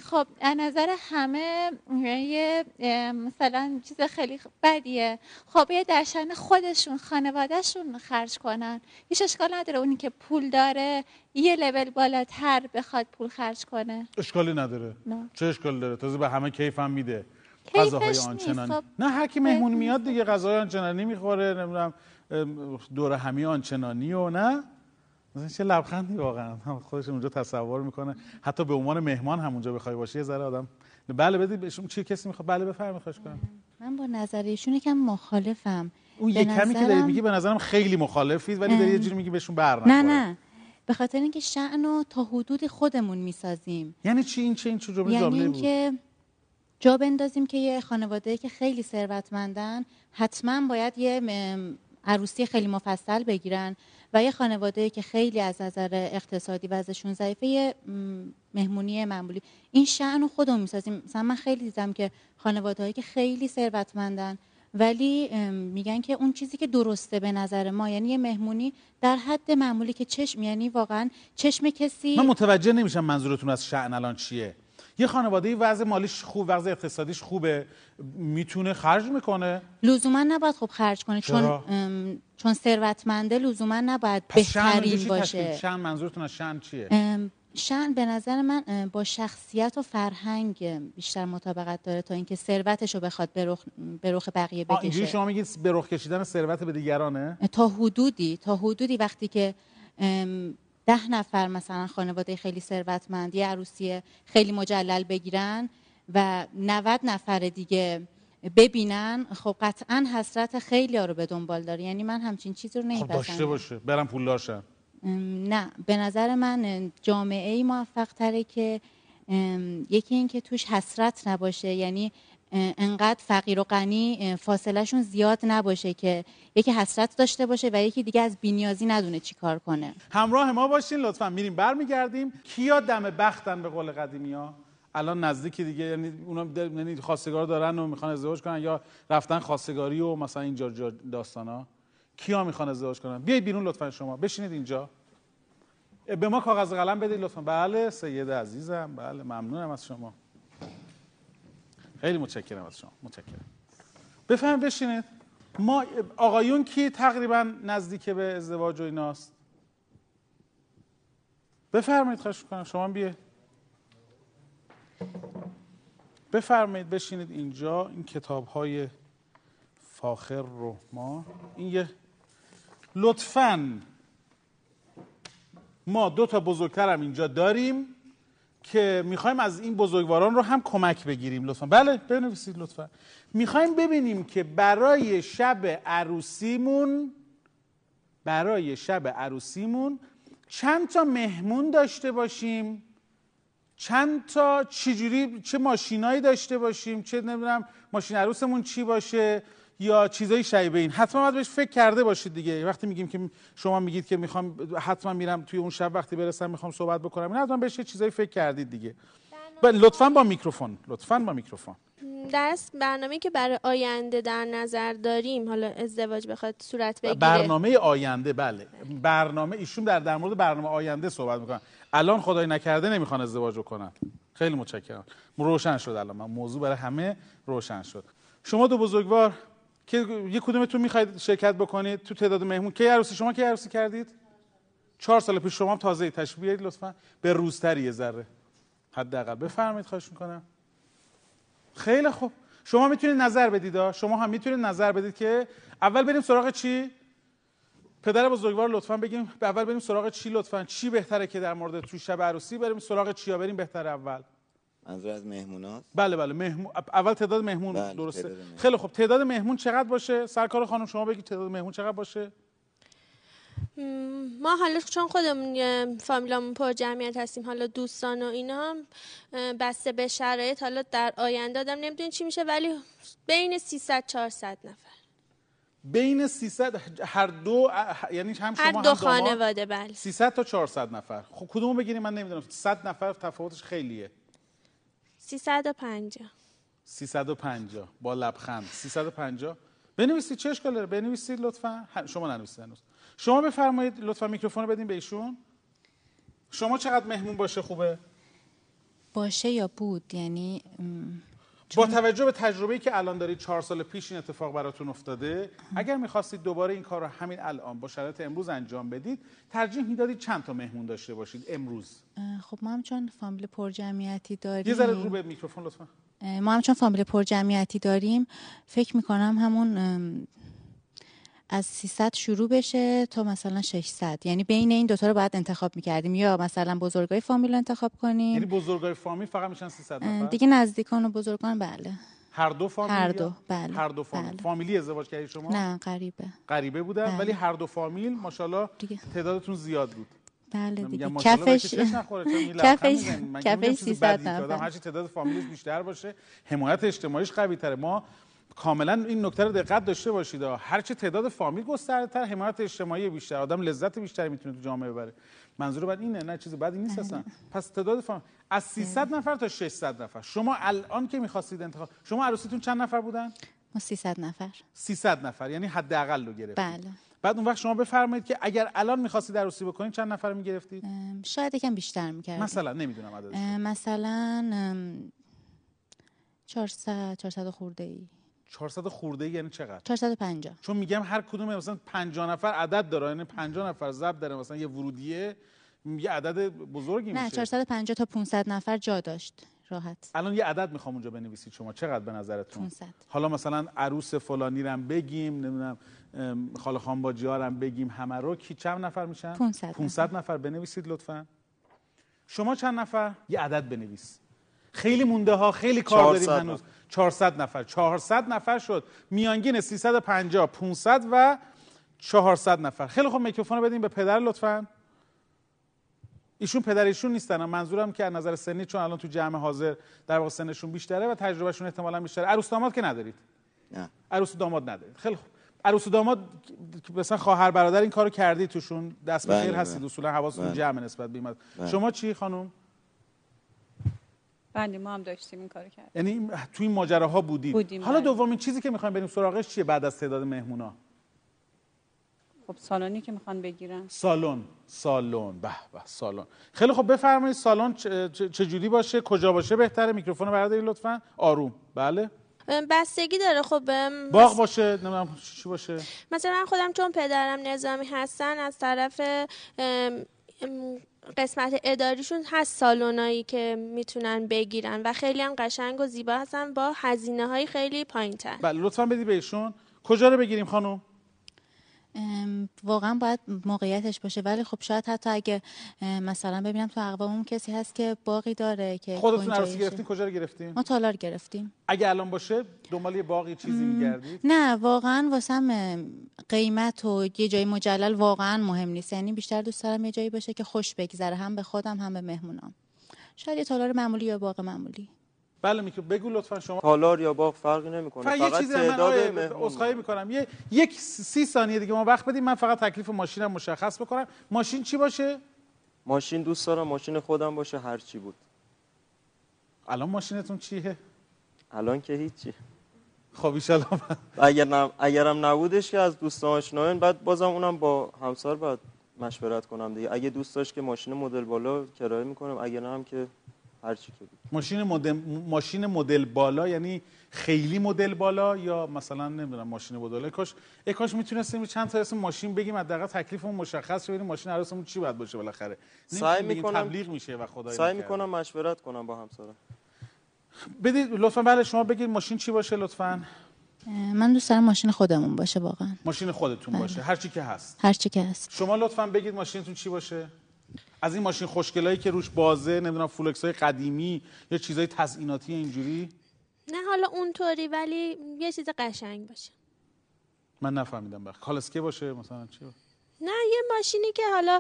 [SPEAKER 15] خب از نظر همه یه مثلا چیز خیلی بدیه. خب باید در شأن خودشون خانوادهشون خرج کنن. هیچ اشکال نداره اونی که پول داره یه لول بالاتر بخواد پول خرج کنه.
[SPEAKER 1] اشکالی نداره.
[SPEAKER 15] نه.
[SPEAKER 1] چه اشکالی داره؟ تازه به همه کیف هم میده. غذاهای آنچنانی. نه هر کی مهمون میاد دیگه غذای آنچنانی می‌خوره نمی‌دونم دور همی آنچنانی و نه. مثلا چه لبخندی واقعا. هم خودش اونجا تصور می‌کنه. حتی به عنوان مهمان همونجا بخوای باشی یه ذره آدم بله بدید بهشون چی کسی می‌خواد؟ بله بفرمایید خواهش کنم
[SPEAKER 15] من با نظر ایشون یکم مخالفم.
[SPEAKER 1] اون یه کمی که دارید میگی به نظرم خیلی مخالفید ولی داری یه. جوری میگی بهشون بر
[SPEAKER 15] نه
[SPEAKER 1] نخوره.
[SPEAKER 15] نه. به خاطر اینکه شأن رو تا حدودی خودمون می‌سازیم.
[SPEAKER 1] یعنی چی؟ این چه این چه جمله
[SPEAKER 15] یعنی اینکه جا بندازیم که یه خانواده که خیلی ثروتمندن حتما باید یه عروسی خیلی مفصل بگیرن و یه خانواده که خیلی از نظر اقتصادی وضعشون ضعیفه یه مهمونی معمولی. این شأن رو خودمون می‌سازیم. مثلا من خیلی دیدم که خانواده که خیلی ثروتمندن ولی میگن که اون چیزی که درسته به نظر ما یعنی یه مهمونی در حد معمولی که چشم یعنی واقعا چشم کسی
[SPEAKER 1] من متوجه نمیشم منظورتون از شأن الان چیه. یه خانواده وضع مالیش خوب وضع اقتصادیش خوبه می‌تونه خرج می‌کنه؟
[SPEAKER 15] لزوما نباید خب خرج کنه چون
[SPEAKER 1] چرا؟
[SPEAKER 15] چون ثروتمنده لزوما نباید بهترین باشه.
[SPEAKER 1] شأن منظورتون از شأن چیه؟
[SPEAKER 15] شأن به نظر من با شخصیت و فرهنگ بیشتر مطابقت داره تا اینکه ثروتش رو بخواد به رخ- بقیه
[SPEAKER 1] آه، اینجوری
[SPEAKER 15] بکشه.
[SPEAKER 1] شما میگید به رخ کشیدن ثروت به دیگرانه؟
[SPEAKER 15] تا حدودی تا حدودی وقتی که ده نفر مثلا خانواده خیلی ثروتمند یه عروسی خیلی مجلل بگیرن و 90 نفر دیگه ببینن خب قطعا حسرت خیلی ها رو به دنبال داره. یعنی من همچین چیزی رو
[SPEAKER 1] خب
[SPEAKER 15] نمیپسندم
[SPEAKER 1] داشته باشه. برم پول داشتم
[SPEAKER 15] نه. به نظر من ام، جامعه ای موفق تره که یکی این که توش حسرت نباشه. یعنی انقدر فقیر و غنی اه، فاصله شون زیاد نباشه که یکی حسرت داشته باشه و یکی دیگه از بینیازی ندونه چی کار کنه.
[SPEAKER 1] همراه ما باشین لطفا. میریم برمیگردیم. کیا دم بختن به قول قدیمی ها؟ الان نزدیکی دیگه یعنی اونا یعنی خواستگار دارن و می‌خوان ازدواج کنن یا رفتن خواستگاری و مثلا اینجا جا داستانا؟ کیا می‌خوان ازدواج کنن؟ بیاید بیرون لطفا شما. بشینید اینجا. به ما کاغذ قلم بدید لطفا. بله سید عزیزم. بله ممنونم از شما. خیلی متشکرم از شما. متشکرم. بفهم بشینید. ما آقایون کی تقریبا نزدیک به ازدواج و ایناست؟ بفرمایید خواهش کنم شما بیه بفرمایید بشینید اینجا. این کتاب های فاخر رو ما این یه لطفاً ما دو تا بزرگتر هم اینجا داریم. که می‌خوایم از این بزرگواران رو هم کمک بگیریم لطفا. بله بنویسید لطفا. می‌خوایم ببینیم که برای شب عروسیمون برای شب عروسیمون چند تا مهمون داشته باشیم؟ چند تا چجوری چه ماشینایی داشته باشیم؟ چه نمی‌دونم ماشین عروسمون چی باشه؟ یا چیزای شبیه این. حتما باید بهش فکر کرده باشید دیگه. وقتی میگیم که شما میگید که می‌خوام حتما میرم توی اون شب وقتی برسم می‌خوام صحبت بکنم. این حتما بهش یه چیزایی فکر کردید دیگه. ب- لطفا با میکروفون. لطفا با میکروفون.
[SPEAKER 16] در برنامه که برای آینده در نظر داریم حالا ازدواج بخواد صورت بگیره.
[SPEAKER 1] برنامه آینده بله. برنامه ایشون در در مورد برنامه آینده صحبت می‌کنن. الان خدای نکرده نمی‌خوان ازدواج کنن خیلی متشکرم. روشن شد الان. موضوع برای همه روشن شد. شما دو بزرگوار که یک کدومتون می‌خواید شرکت بکنید تو تعداد مهمون. کی عروسی؟ شما کی عروسی کردید؟ چهار سال پیش شما هم تازه بیارید لطفا. به روزتری یه ذره. حداقل. بفرمایید خواهش می‌کنم. خیلی خوب. شما می‌تونید نظر بدید. شما هم می‌تونید نظر بدید که اول بریم سراغ چی؟ پدر بزرگوار لطفا بگیم اول بریم سراغ چی لطفا. چی بهتره که در مورد تو شب عروسی بریم سراغ چیا؟ بریم بهتر اول.
[SPEAKER 14] منظور از مهمونات؟
[SPEAKER 1] بله بله مهمون اول تعداد مهمون
[SPEAKER 14] بله،
[SPEAKER 1] درسته.
[SPEAKER 14] تعداد مهمون.
[SPEAKER 1] خیلی خوب. تعداد مهمون چقدر باشه؟ سرکار خانم شما بگید تعداد مهمون چقدر باشه؟
[SPEAKER 16] ما حالا چون خودمون یه فامیلامون پر جمعیت هستیم حالا دوستان و اینا هم بسته به شرایط حالا در آینده آدم نمی‌دونه چی میشه ولی بین 300 400 نفر.
[SPEAKER 1] بین 300 هر دو یعنی هم شما
[SPEAKER 16] هر
[SPEAKER 1] هم
[SPEAKER 16] دو
[SPEAKER 1] داماد؟
[SPEAKER 16] خانواده بله.
[SPEAKER 1] 300 تا 400 نفر. خب کدومو بگیریم؟ من نمی‌دونم. 100 نفر تفاوتش خیلیه.
[SPEAKER 16] 350
[SPEAKER 1] 350 با لبخند. 350 بنویسید. چه اشکال داره؟ بنویسید لطفا. شما ننویسید هنوز. شما بفرمایید لطفا میکروفون رو بدین به ایشون. شما چقدر مهمون باشه؟ خوبه؟
[SPEAKER 15] باشه یا بود؟ یعنی
[SPEAKER 1] با توجه به تجربه‌ای که الان دارید چهار سال پیش این اتفاق براتون افتاده اگر می‌خواستید دوباره این کار رو همین الان با شرایط امروز انجام بدید ترجیح می‌دادید چند تا مهمون داشته باشید امروز.
[SPEAKER 15] خب ما هم چون فامیل پرجمعیتی داریم.
[SPEAKER 1] یه ذره رو به میکروفون لطفا.
[SPEAKER 15] ما هم چون فامیل پرجمعیتی داریم. فکر می‌کنم همون از 300 شروع بشه تا مثلا 600 یعنی بین این دوتا رو باید انتخاب می‌کردیم. یا مثلا بزرگای فامیل رو انتخاب کنیم.
[SPEAKER 1] یعنی بزرگای فامیل فقط میشن 300
[SPEAKER 15] اه،
[SPEAKER 1] نفر؟
[SPEAKER 15] دیگه نزدیکان و بزرگان بله.
[SPEAKER 1] هر دو فامیل
[SPEAKER 15] هر دو، بله،
[SPEAKER 1] هر دو فامیل.
[SPEAKER 15] بله.
[SPEAKER 1] فامیلی ازدواج کردید شما؟
[SPEAKER 15] نه غریبه.
[SPEAKER 1] غریبه بودن
[SPEAKER 15] بله.
[SPEAKER 1] ولی هر دو فامیل ماشاءالله تعدادتون زیاد بود.
[SPEAKER 15] بله دیگه. کفش کفش کفش
[SPEAKER 1] میگم چیز
[SPEAKER 15] 300
[SPEAKER 1] بدیهی که آدم
[SPEAKER 15] نفر.
[SPEAKER 1] هرچی تعداد فامیلش بیشتر باشه حمایت اجتماعیش قوی تره ما کاملا این نکته رو دقت داشته باشید. ها. هرچی تعداد فامیل گسترده حمایت اجتماعی بیشتر. آدم لذت بیشتری می‌تونه تو جامعه ببره. منظور بعد اینه نه چیز بدی نیست اصلا. پس تعداد فامیل از 300 نفر تا 600 نفر. شما الان که می‌خواستید انتخاب شما عروسیتون چند نفر بودن؟
[SPEAKER 15] ما 300 نفر.
[SPEAKER 1] 300 نفر. یعنی حداقل رو گرفتید.
[SPEAKER 15] بله.
[SPEAKER 1] بعد اون وقت شما بفرمایید که اگر الان می‌خواستید عروسی بکنید چند نفر می‌گرفتید؟
[SPEAKER 15] شاید یکم بیشتر می‌کردیم.
[SPEAKER 1] مثلا نمی‌دونم عددش.
[SPEAKER 15] مثلا ام، 400 400 خورده ای
[SPEAKER 1] 400 خورده یعنی چقدر؟
[SPEAKER 15] 450
[SPEAKER 1] چون میگم هر کدوم مثلا 50 نفر عدد داره یعنی 50 نفر ضرب داره مثلا یه ورودیه یه عدد بزرگی
[SPEAKER 15] نه
[SPEAKER 1] میشه.
[SPEAKER 15] 450 تا 500 نفر جا داشت. راحت.
[SPEAKER 1] الان یه عدد می‌خوام اونجا بنویسید شما. چقدر به نظرتون؟
[SPEAKER 15] 500
[SPEAKER 1] حالا مثلا عروس فلانی رو هم بگیم نمی‌دونم خاله خان با هم بگیم همه رو کی چند نفر میشن؟
[SPEAKER 15] 500
[SPEAKER 1] 500 نفر. بنویسید لطفا. شما چند نفر؟ یه عدد بنویس. خیلی مونده ها خیلی کار داریم
[SPEAKER 6] 400
[SPEAKER 1] هنوز. 400 نفر. 400 نفر شد. میانگین 350 500 و 400 نفر. خیلی خوب میکروفون رو بدین به پدر لطفا. ایشون پدر ایشون نیستن. منظورم که از نظر سنی چون الان تو جمع حاضر در واقع سنشون بیشتره و تجربهشون احتمالاً بیشتره. عروس داماد که ندارید؟
[SPEAKER 14] نه.
[SPEAKER 1] عروس داماد ندارید. خیلی خوب. عروس داماد مثلا خواهر برادر این کارو کردی توشون. دست به
[SPEAKER 14] بله،
[SPEAKER 1] خیر
[SPEAKER 14] بله.
[SPEAKER 1] هستید. اصولا حواستون
[SPEAKER 14] بله.
[SPEAKER 1] جمع نسبت به. شما چی خانم؟
[SPEAKER 13] بله ما هم داشتیم این کارو کرد
[SPEAKER 1] یعنی تو این ماجراها بودید
[SPEAKER 13] بودیم،
[SPEAKER 1] حالا
[SPEAKER 13] بله.
[SPEAKER 1] دومین چیزی که می‌خوایم بریم سراغش چیه بعد از تعداد مهمونا؟
[SPEAKER 13] خب سالانی که می‌خوان بگیرن.
[SPEAKER 1] سالن سالن به به سالن. خیلی خب بفرمایید سالن چه- چجوری باشه؟ کجا باشه؟ بهتره. میکروفون رو بردارید لطفا. آروم. بله.
[SPEAKER 16] بستگی داره. خب
[SPEAKER 1] باغ باشه نمی‌دونم چی باشه؟
[SPEAKER 16] مثلا من خودم چون پدرم نظامی هستن از طرف قسمت اداریشون هست سالونایی که می‌تونن بگیرن و خیلی هم قشنگ و زیبا هستن با هزینه های خیلی پایین تر
[SPEAKER 1] بله لطفا بدید به ایشون. کجا رو بگیریم خانم؟
[SPEAKER 15] واقعا باید موقعیتش باشه. ولی خب شاید حتی اگه مثلا ببینم تو اقواممون کسی هست که باقی داره که
[SPEAKER 1] خودتون عروسی. گرفتین کجا رو گرفتین؟
[SPEAKER 15] ما تالار گرفتیم.
[SPEAKER 1] اگه الان باشه دنبال یه باقی چیزی میگردید؟
[SPEAKER 15] نه واقعا واسم قیمت و یه جای مجلل واقعا مهم نیست. یعنی بیشتر دوست دارم یه جایی باشه که خوش بگذره. هم به خودم هم به مهمونام. شاید یه تالار معمولی یا باغ معمولی.
[SPEAKER 1] بله میگه بگو لطفا شما.
[SPEAKER 6] تالار یا باغ فرقی نمی‌کنه.
[SPEAKER 1] فقط
[SPEAKER 6] فقط, تعداد
[SPEAKER 1] عذرخواهی می‌کنم. یه یک سی ثانیه دیگه. ما وقت بدیم. من فقط تکلیف ماشینم مشخص بکنم. ماشین چی باشه؟
[SPEAKER 6] ماشین دوست دارم. ماشین خودم باشه. هر چی بود.
[SPEAKER 1] الان ماشینتون چیه؟
[SPEAKER 6] الان که هیچی.
[SPEAKER 1] خب ایشالله
[SPEAKER 6] اگر نم... اگرم نبودش که از دوستان آشنایان بعد بازم اونم با همسر باید مشورت کنم دیگه. اگه دوست داشت که ماشین مدل بالا کرایه می‌کنم. اگه نه هم که هر چی که بود.
[SPEAKER 1] ماشین مدل ماشین مدل بالا یعنی خیلی مدل بالا یا مثلا نمی‌دونم ماشین مدل کاش ای کاش می‌تونستیم چند تا اسم ماشین بگیم حداقل تکلیفمون مشخص شه ببینیم ماشین عروسمون چی باید باشه بالاخره.
[SPEAKER 6] سعی می‌کنم
[SPEAKER 1] تبلیغ میشه و خدای
[SPEAKER 6] سعی. می‌کنم مشورت کنم با همسرم.
[SPEAKER 1] بدید لطفا بله شما بگید ماشین چی باشه لطفا.
[SPEAKER 15] من دوست دارم ماشین خودمون باشه واقعا.
[SPEAKER 1] ماشین خودتون
[SPEAKER 15] بله.
[SPEAKER 1] باشه هر چی که هست.
[SPEAKER 15] هر چی که هست.
[SPEAKER 1] شما لطفا بگید ماشینتون چی باشه؟ از این ماشین خوشگلایی که روش بازه نمی‌دونم فولکس های قدیمی یا چیزای تزئیناتی اینجوری؟
[SPEAKER 16] نه حالا اونطوری ولی یه چیز قشنگ باشه.
[SPEAKER 1] من نفهمیدم بخ. کالسکه باشه مثلا چی؟ باشه؟
[SPEAKER 16] نه یه ماشینی که حالا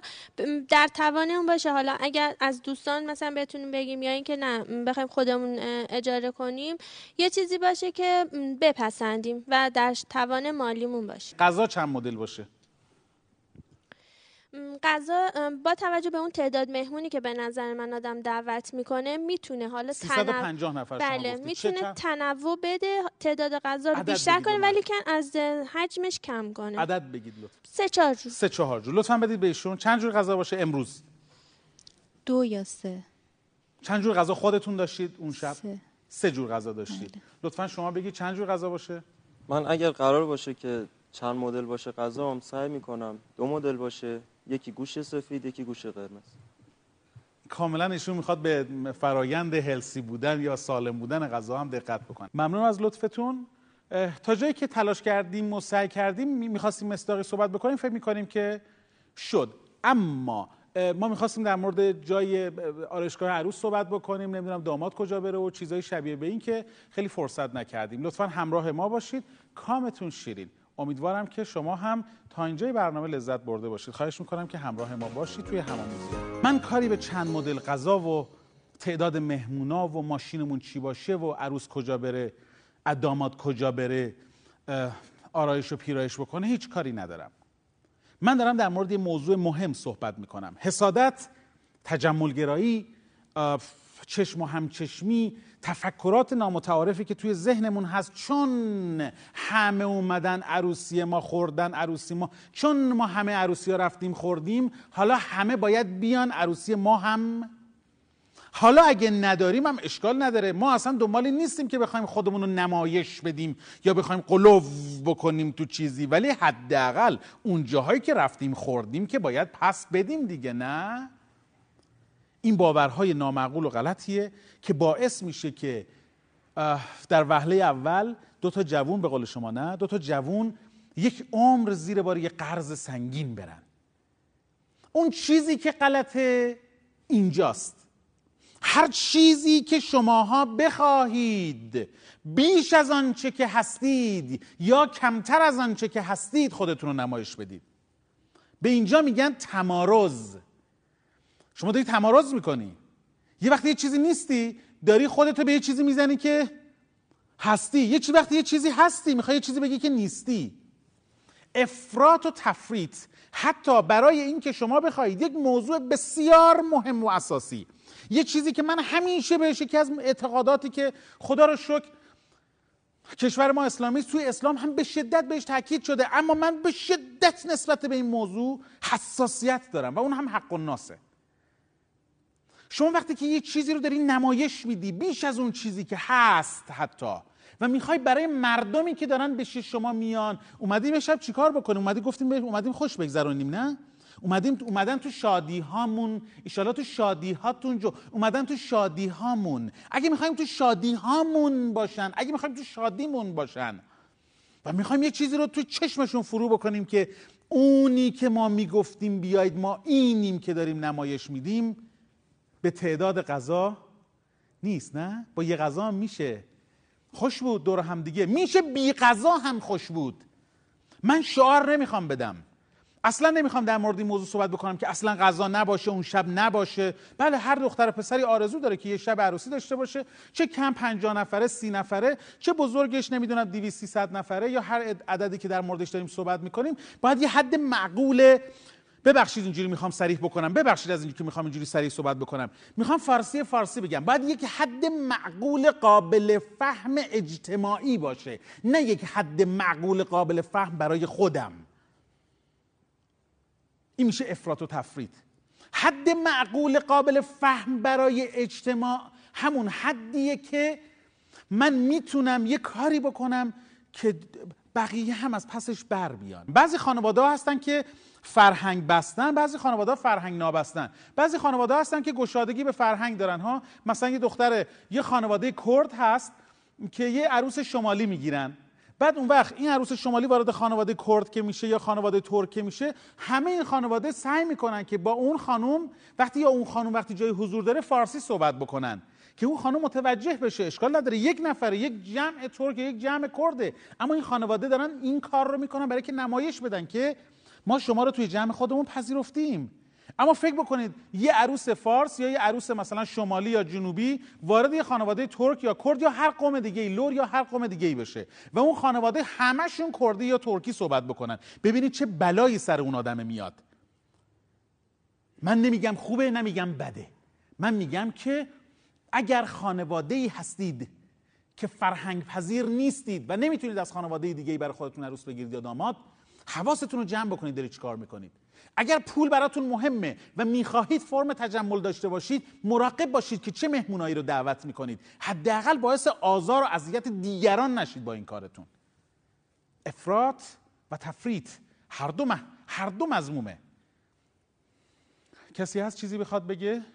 [SPEAKER 16] در توان اون باشه. حالا اگر از دوستان مثلا بتونیم بگیم یا اینکه نه بخوایم خودمون اجاره کنیم یه چیزی باشه که بپسندیم و در توان مالیمون باشه.
[SPEAKER 1] غذا چند مدل باشه؟
[SPEAKER 16] غذا با توجه به اون تعداد مهمونی که به نظر من آدم دعوت می‌کنه می‌تونه حالا
[SPEAKER 1] 350 نفر
[SPEAKER 16] بله می‌تونه تنوع بده تعداد غذا رو بیشتر کنه ولی کن از حجمش کم کنه.
[SPEAKER 1] عدد بگید لطفا.
[SPEAKER 16] سه چهار جور.
[SPEAKER 1] سه چهار جور. لطفا بدید بهشون چند جور غذا باشه امروز؟
[SPEAKER 15] دو یا سه.
[SPEAKER 1] چند جور غذا خودتون داشتید اون شب؟
[SPEAKER 15] سه,
[SPEAKER 1] سه جور غذا داشتید.
[SPEAKER 15] بله.
[SPEAKER 1] لطفا شما بگید چند جور غذا باشه؟
[SPEAKER 6] من اگر قرار باشه که چند مدل باشه غذا هم سعی می‌کنم دو مدل باشه. یکی گوشت سفید یکی گوشت قرمز.
[SPEAKER 1] کاملا ایشون می‌خواد به فرایند هلسی بودن یا سالم بودن غذا هم دقت بکنه. ممنون از لطفتون. تا جایی که تلاش کردیم و سعی کردیم می‌خواستیم مصداقی صحبت بکنیم. فکر می‌کنیم که شد. اما ما می‌خواستیم در مورد جای آرایشگاه عروس صحبت بکنیم. نمی‌دونم داماد کجا بره و چیزای شبیه به این که خیلی فرصت نکردیم. لطفا همراه ما باشید. کامتون شیرین. امیدوارم که شما هم تا اینجای برنامه لذت برده باشید. خواهش می‌کنم که همراه ما باشید توی همامیزی من کاری به چند مدل غذا و تعداد مهمونا و ماشینمون چی باشه و عروس کجا بره داماد کجا بره آرایش و پیرایش بکنه هیچ کاری ندارم. من دارم در مورد یه موضوع مهم صحبت می‌کنم. حسادت تجملگرایی چشم و همچشمی تفکرات نامتعارفی که توی ذهنمون هست. چون همه اومدن عروسی ما خوردن عروسی ما چون ما همه عروسی ها رفتیم خوردیم حالا همه باید بیان عروسی ما هم. حالا اگه نداریم هم اشکال نداره. ما اصلا دنبالی نیستیم که بخوایم خودمون رو نمایش بدیم یا بخوایم قلوب بکنیم تو چیزی. ولی حداقل اون جاهایی که رفتیم خوردیم که باید پس بدیم دیگه نه؟ این باورهای نامعقول و غلطیه که باعث میشه که در وهله اول دو تا جوون به قول شما نه دو تا جوون یک عمر زیر بار یک قرض سنگین برن. اون چیزی که غلطه اینجاست. هر چیزی که شماها بخواهید بیش از آنچه که هستید یا کمتر از آنچه که هستید خودتون رو نمایش بدید. به اینجا میگن تمارز. شما داری تمارز می‌کنی. یه وقتی یه چیزی نیستی داری خودتو به یه چیزی می‌زنی که هستی. یه چی وقتی یه چیزی هستی می‌خوای یه چیزی بگی که نیستی. افراط و تفریط. حتی برای اینکه شما بخواهید یک موضوع بسیار مهم و اساسی یه چیزی که من همیشه بهش یکی از اعتقاداتی که خدا رو شکر کشور ما اسلامی توی اسلام هم به شدت بهش تاکید شده. اما من به شدت نسبت به این موضوع حساسیت دارم و اون هم حق و ناسه شما وقتی که یه چیزی رو داری نمایش میدی بیش از اون چیزی که هست حتی و می‌خوای برای مردمی که دارن به شما میان اومدیم شب چیکار بکنیم اومدیم گفتیم اومدیم خوش بگذرونیم نه؟ اومدیم اومدن تو شادی هامون ایشالا تو شادی هاتون جو اومدن تو شادی هامون اگه می‌خوایم تو شادی هامون باشن اگه می‌خوایم تو شادیمون باشن و می‌خوایم یه چیزی رو تو چشمشون فرو بکنیم که اونی که ما می‌گفتیم بیاید ما اینیم که داریم نمایش میدیم به تعداد غذا نیست نه؟ با یه غذا هم میشه خوش بود دور هم دیگه. میشه بی غذا هم خوش بود. من شعار نمی‌خوام بدم. اصلا نمی‌خوام در مورد این موضوع صحبت بکنم که اصلا غذا نباشه اون شب نباشه. بله هر دختر و پسری آرزو داره که یه شب عروسی داشته باشه. چه کم 50 نفره سی نفره چه بزرگش نمی‌دونم 200 300 نفره یا هر عددی که در موردش داریم صحبت می‌کنیم باید یه حد معقول ببخشید اینجوری می‌خوام سریح بکنم. ببخشید از اینجوری که می‌خوام اینجوری سریح صحبت بکنم. می‌خوام فارسی فارسی بگم. باید یک حد معقول قابل فهم اجتماعی باشه. نه یک حد معقول قابل فهم برای خودم. این میشه افراط و تفرید. حد معقول قابل فهم برای اجتماع همون حدیه که من می‌تونم یه کاری بکنم که بقیه هم از پسش بر بیان. بعضی خانواده ها هستن که فرهنگ بستن بعضی خانواده فرهنگ نابستن. بعضی خانواده هستن که گشادگی به فرهنگ دارن ها؟ مثلا یه دختر یه خانواده کرد هست که یه عروس شمالی می‌گیرن. بعد اون وقت این عروس شمالی وارد خانواده کرد که میشه یا خانواده ترک میشه همه این خانواده سعی می‌کنن که با اون خانم وقتی یا اون خانم وقتی جای حضور داره فارسی صحبت بکنن. که اون خانم متوجه بشه اشکال نداره. یک نفره یک جمع ترک یک جمع کرده. اما این خانواده دارن این کار رو می‌کنن برای که نمایش بدن که ما شما رو توی جمع خودمون پذیرفتیم. اما فکر بکنید یه عروس فارس یا یه عروس مثلا شمالی یا جنوبی وارد یه خانواده ترک یا کرد یا هر قوم دیگه لور یا هر قوم دیگه ای بشه و اون خانواده همشون کردی یا ترکی صحبت بکنن. ببینید چه بلایی سر اون آدم میاد. من نمیگم خوبه نمیگم بده. من میگم که اگر خانواده ای هستید که فرهنگ پذیر نیستید و نمی‌تونید از خانواده دیگه ای برای خودتون عروس بگیرید یا داماد حواستون رو جمع بکنید دارید چیکار می‌کنید. اگر پول براتون مهمه و می‌خواهید فرم تجمل داشته باشید مراقب باشید که چه مهمونایی رو دعوت می‌کنید. حداقل باعث آزار و اذیت دیگران نشید با این کارتون. افراط و تفریط هر دو. هر دو مضمومه. کسی هست چیزی بخواد بگه؟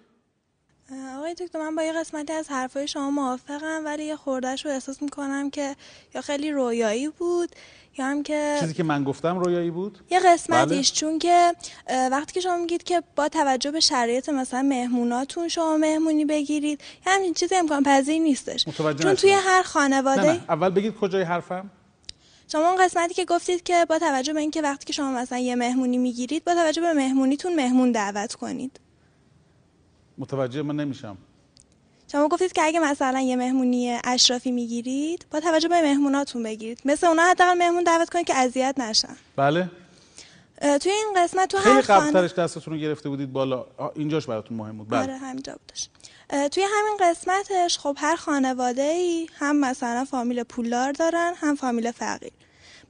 [SPEAKER 4] آقای دکتر من با یه قسمتی از حرفای شما موافقم ولی یه خوردهش رو احساس می‌کنم که یا خیلی رویایی بود یا هم که
[SPEAKER 1] چیزی که من گفتم رویایی بود؟
[SPEAKER 4] یه قسمتیش بله؟ چون که وقتی که شما میگید که با توجه به شرایط مثلا مهموناتون شما مهمونی بگیرید یه همچین چیزی امکان پذیر نیستش. چون توی هر خانواده
[SPEAKER 1] نه نه. اول بگید کجای حرفم.
[SPEAKER 4] شما اون قسمتی که گفتید که با توجه به اینکه وقتی که شما مثلا یه مهمونی می‌گیرید با توجه به مهمونیتون مهمون دعوت کنید.
[SPEAKER 1] متوجه من نمیشم.
[SPEAKER 4] شما گفتید که اگه مثلا یه مهمونی اشرافی می‌گیرید با توجه به مهموناتون بگیرید. مثل اونا حداقل مهمون دعوت کنید که اذیت نشن.
[SPEAKER 1] بله.
[SPEAKER 4] توی این قسمت تو
[SPEAKER 1] خیلی قبلترش دستتون رو گرفته بودید بالا اینجاش براتون مهم بود. بله.
[SPEAKER 4] آره همینجا بودش توی همین قسمتش خب هر خانواده ای هم مثلا فامیل پولدار دارن هم فامیل فقیر.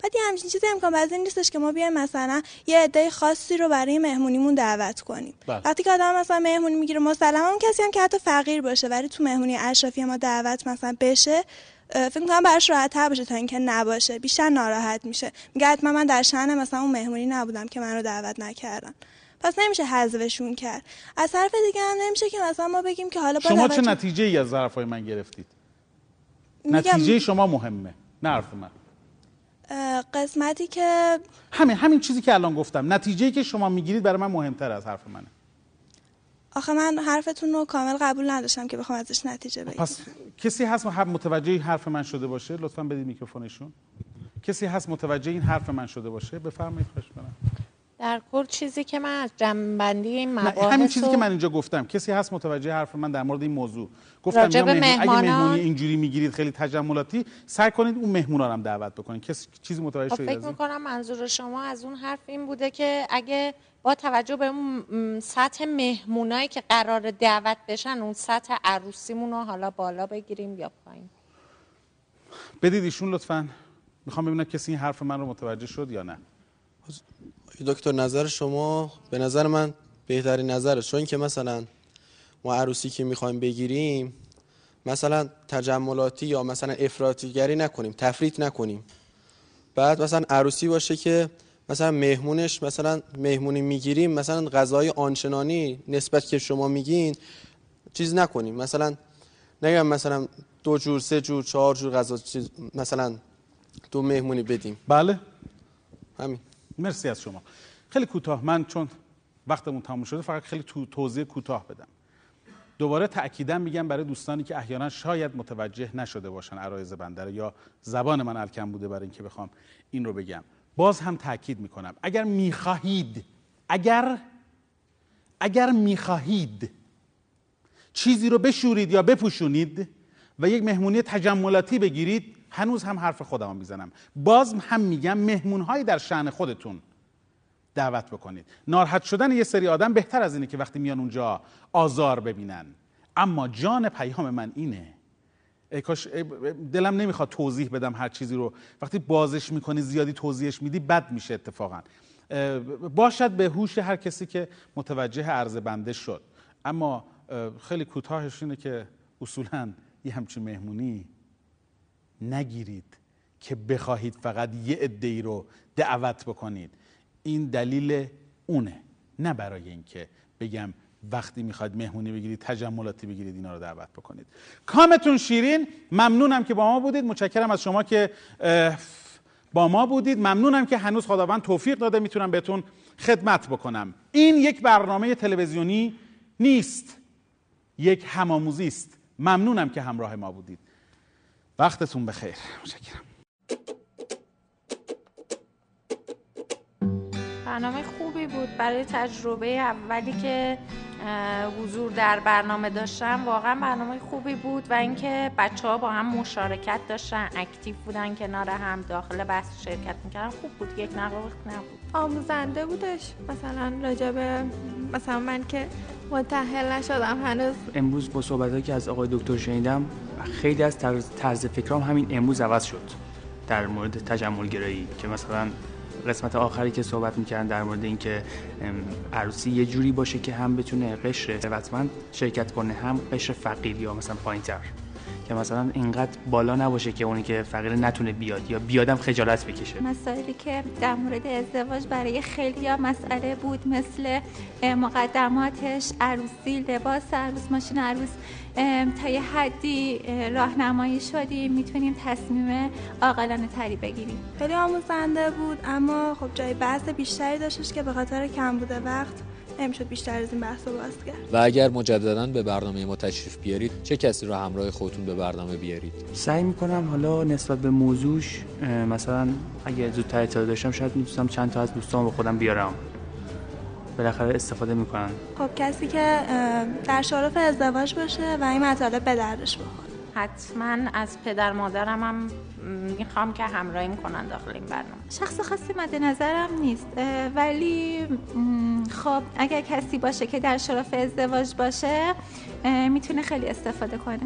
[SPEAKER 4] بعد یه همچین چیزی امکان پذیر نیستش که ما بیایم مثلا یه عده خاصی رو برای مهمونیمون دعوت کنیم.
[SPEAKER 1] بله.
[SPEAKER 4] وقتی که آدم مثلا مهمونی می‌گیره مسلما اون کسی هم که حتی فقیر باشه ولی تو مهمونی اشرافی ما دعوت مثلا بشه فکر می‌کنم براش راحت تر باشه تا اینکه نباشه. بیشتر ناراحت میشه. میگه حتما من در شأن مثلا اون مهمونی نبودم که من رو دعوت نکردن. پس نمیشه حذفشون کرد. از طرف دیگه هم نمیشه که مثلا ما بگیم که حالا با
[SPEAKER 1] شما چه نتیجه ای از ظرفای من گرفتید؟ نتیجه شما مهمه. نه حرف من.
[SPEAKER 4] قسمتی که
[SPEAKER 1] همین همین چیزی که الان گفتم. نتیجه که شما می‌گیرید برای من مهمتر از حرف منه.
[SPEAKER 4] آخه من حرفتون رو کامل قبول نداشتم که بخوام ازش نتیجه بگیرم.
[SPEAKER 1] پس کسی هست متوجه این حرف من شده باشه؟ لطفا بدید میکروفونشون. کسی هست متوجه این حرف من شده باشه؟ بفرمایید خواهش کنم
[SPEAKER 3] در کل چیزی که من از جنبندی این مباحث
[SPEAKER 1] همین چیزی که من اینجا گفتم. کسی هست متوجه حرف من در مورد این موضوع؟ گفتم مهمون... اگه مهمونی اینجوری می‌گیرید خیلی تجملاتی سعی کنید اون مهمونا رو هم دعوت بکنید. کسی چیزی متوجه شده
[SPEAKER 3] فکر می‌کنم منظور شما از اون حرف این بوده که اگه با توجه به اون سطح مهمونایی که قرار دعوت بشن اون سطح عروسیمون رو حالا بالا بگیریم یا پایین.
[SPEAKER 1] بدید ایشون لطفا. می‌خوام ببینم کسی این حرف من رو متوجه شد یا نه.
[SPEAKER 11] دکتر نظر شما به نظر من بهترین نظره چون که مثلا ما عروسی که می‌خوایم بگیریم مثلا تجملاتی یا مثلا افراطیگری نکنیم تفریط نکنیم. بعد مثلا عروسی باشه که مثلا مهمونش مثلا مهمونی می‌گیریم مثلا غذای آنچنانی نسبت که شما میگین چیز نکنیم. مثلا نگم مثلا دو جور سه جور چهار جور غذا چیز مثلا دو مهمونی بدیم.
[SPEAKER 1] بله.
[SPEAKER 11] همین.
[SPEAKER 1] مرسی از شما. خیلی کوتاه من چون وقتمون تموم شده فقط خیلی تو توضیح کوتاه بدم. دوباره تاکیدا میگم برای دوستانی که احیانا شاید متوجه نشده باشن عرایز بنده یا زبان من الکم بوده برای اینکه بخوام این رو بگم. باز هم تاکید می‌کنم. اگر می‌خواهید اگر اگر می‌خواهید چیزی رو بشورید یا بپوشونید و یک مهمونی تجملاتی بگیرید هنوز هم حرف خودم می‌زنم. باز هم میگم مهمونهایی در شعن خودتون دعوت بکنید. ناراحت شدن یه سری آدم بهتر از اینه که وقتی میان اونجا آزار ببینن. اما جان پیام من اینه. ای کاش دلم نمی‌خواد توضیح بدم هر چیزی رو. وقتی بازش می‌کنی زیادی توضیحش میدی بد میشه اتفاقا. باشد به هوش هر کسی که متوجه عرض بنده شد. اما خیلی کوتاهش اینه که اصولا یه همچین مهمونی نگیرید که بخواهید فقط یه عده رو دعوت بکنید. این دلیل اونه نه برای اینکه بگم وقتی می‌خواید مهمونی بگیرید تجملاتی بگیرید اینا رو دعوت بکنید. کامتون شیرین ممنونم که با ما بودید. متشکرم از شما که با ما بودید. ممنونم که هنوز خداوند توفیق داده. می‌تونم بهتون خدمت بکنم. این یک برنامه تلویزیونی نیست یک همآموزی است. ممنونم که همراه ما بودید. وقتتون بخیر. متشکرم.
[SPEAKER 3] برنامه خوبی بود. برای تجربه اولی که حضور در برنامه داشتم واقعا برنامه خوبی بود و اینکه بچه ها با هم مشارکت داشتن اکتیو بودن کنار هم داخل بحث شرکت می‌کردن. خوب بود یک نقل نبود.
[SPEAKER 5] آموزنده بودش. مثلا راجبه مثلا من که متحل نشدم هنوز.
[SPEAKER 17] امروز با صحبت که از آقای دکتر شنیدم خیلی از طرز فکرام همین امروز عوض شد در مورد تجمل گرایی که مثلا قسمت آخری که صحبت می‌کردن در مورد اینکه عروسی یه جوری باشه که هم بتونه قشر ثروتمند شرکت کنه هم قشر فقیر یا مثلا پایینتر. که مثلا اینقدر بالا نباشه که اونی که فقیر نتونه بیاد یا بیادم خجالت بکشه.
[SPEAKER 2] مسائلی که در مورد ازدواج برای خیلی یا مسئله بود مثل مقدماتش عروسی لباس عروس ماشین عروس تا یه حدی راهنمایی شدیم می‌تونیم تصمیم عاقلانه تری بگیریم.
[SPEAKER 4] خیلی آموزنده بود اما خب جای بحث بیشتری داشتش که به خاطر کم بوده وقت نمی‌شد بیشتر از این بحث رو باز کرد.
[SPEAKER 18] و اگر مجددا به برنامه ما تشریف بیارید چه کسی رو همراه خودتون به برنامه بیارید؟
[SPEAKER 17] سعی می‌کنم حالا نسبت به موضوعش مثلا اگه زودتر اطلاع داشتم شاید می‌تونم چند تا از دوستان با خودم بیارم. بالاخره استفاده می‌کنن.
[SPEAKER 4] خب کسی که در شرف ازدواج باشه و این مطالب به دردش بخوره.
[SPEAKER 3] حتما از پدر مادرم هم می‌خوام که همراهیم کنن داخل این برنامه.
[SPEAKER 2] شخص خاصی مد نظرم نیست ولی خب اگر کسی باشه که در شرف ازدواج باشه می‌تونه خیلی استفاده کنه.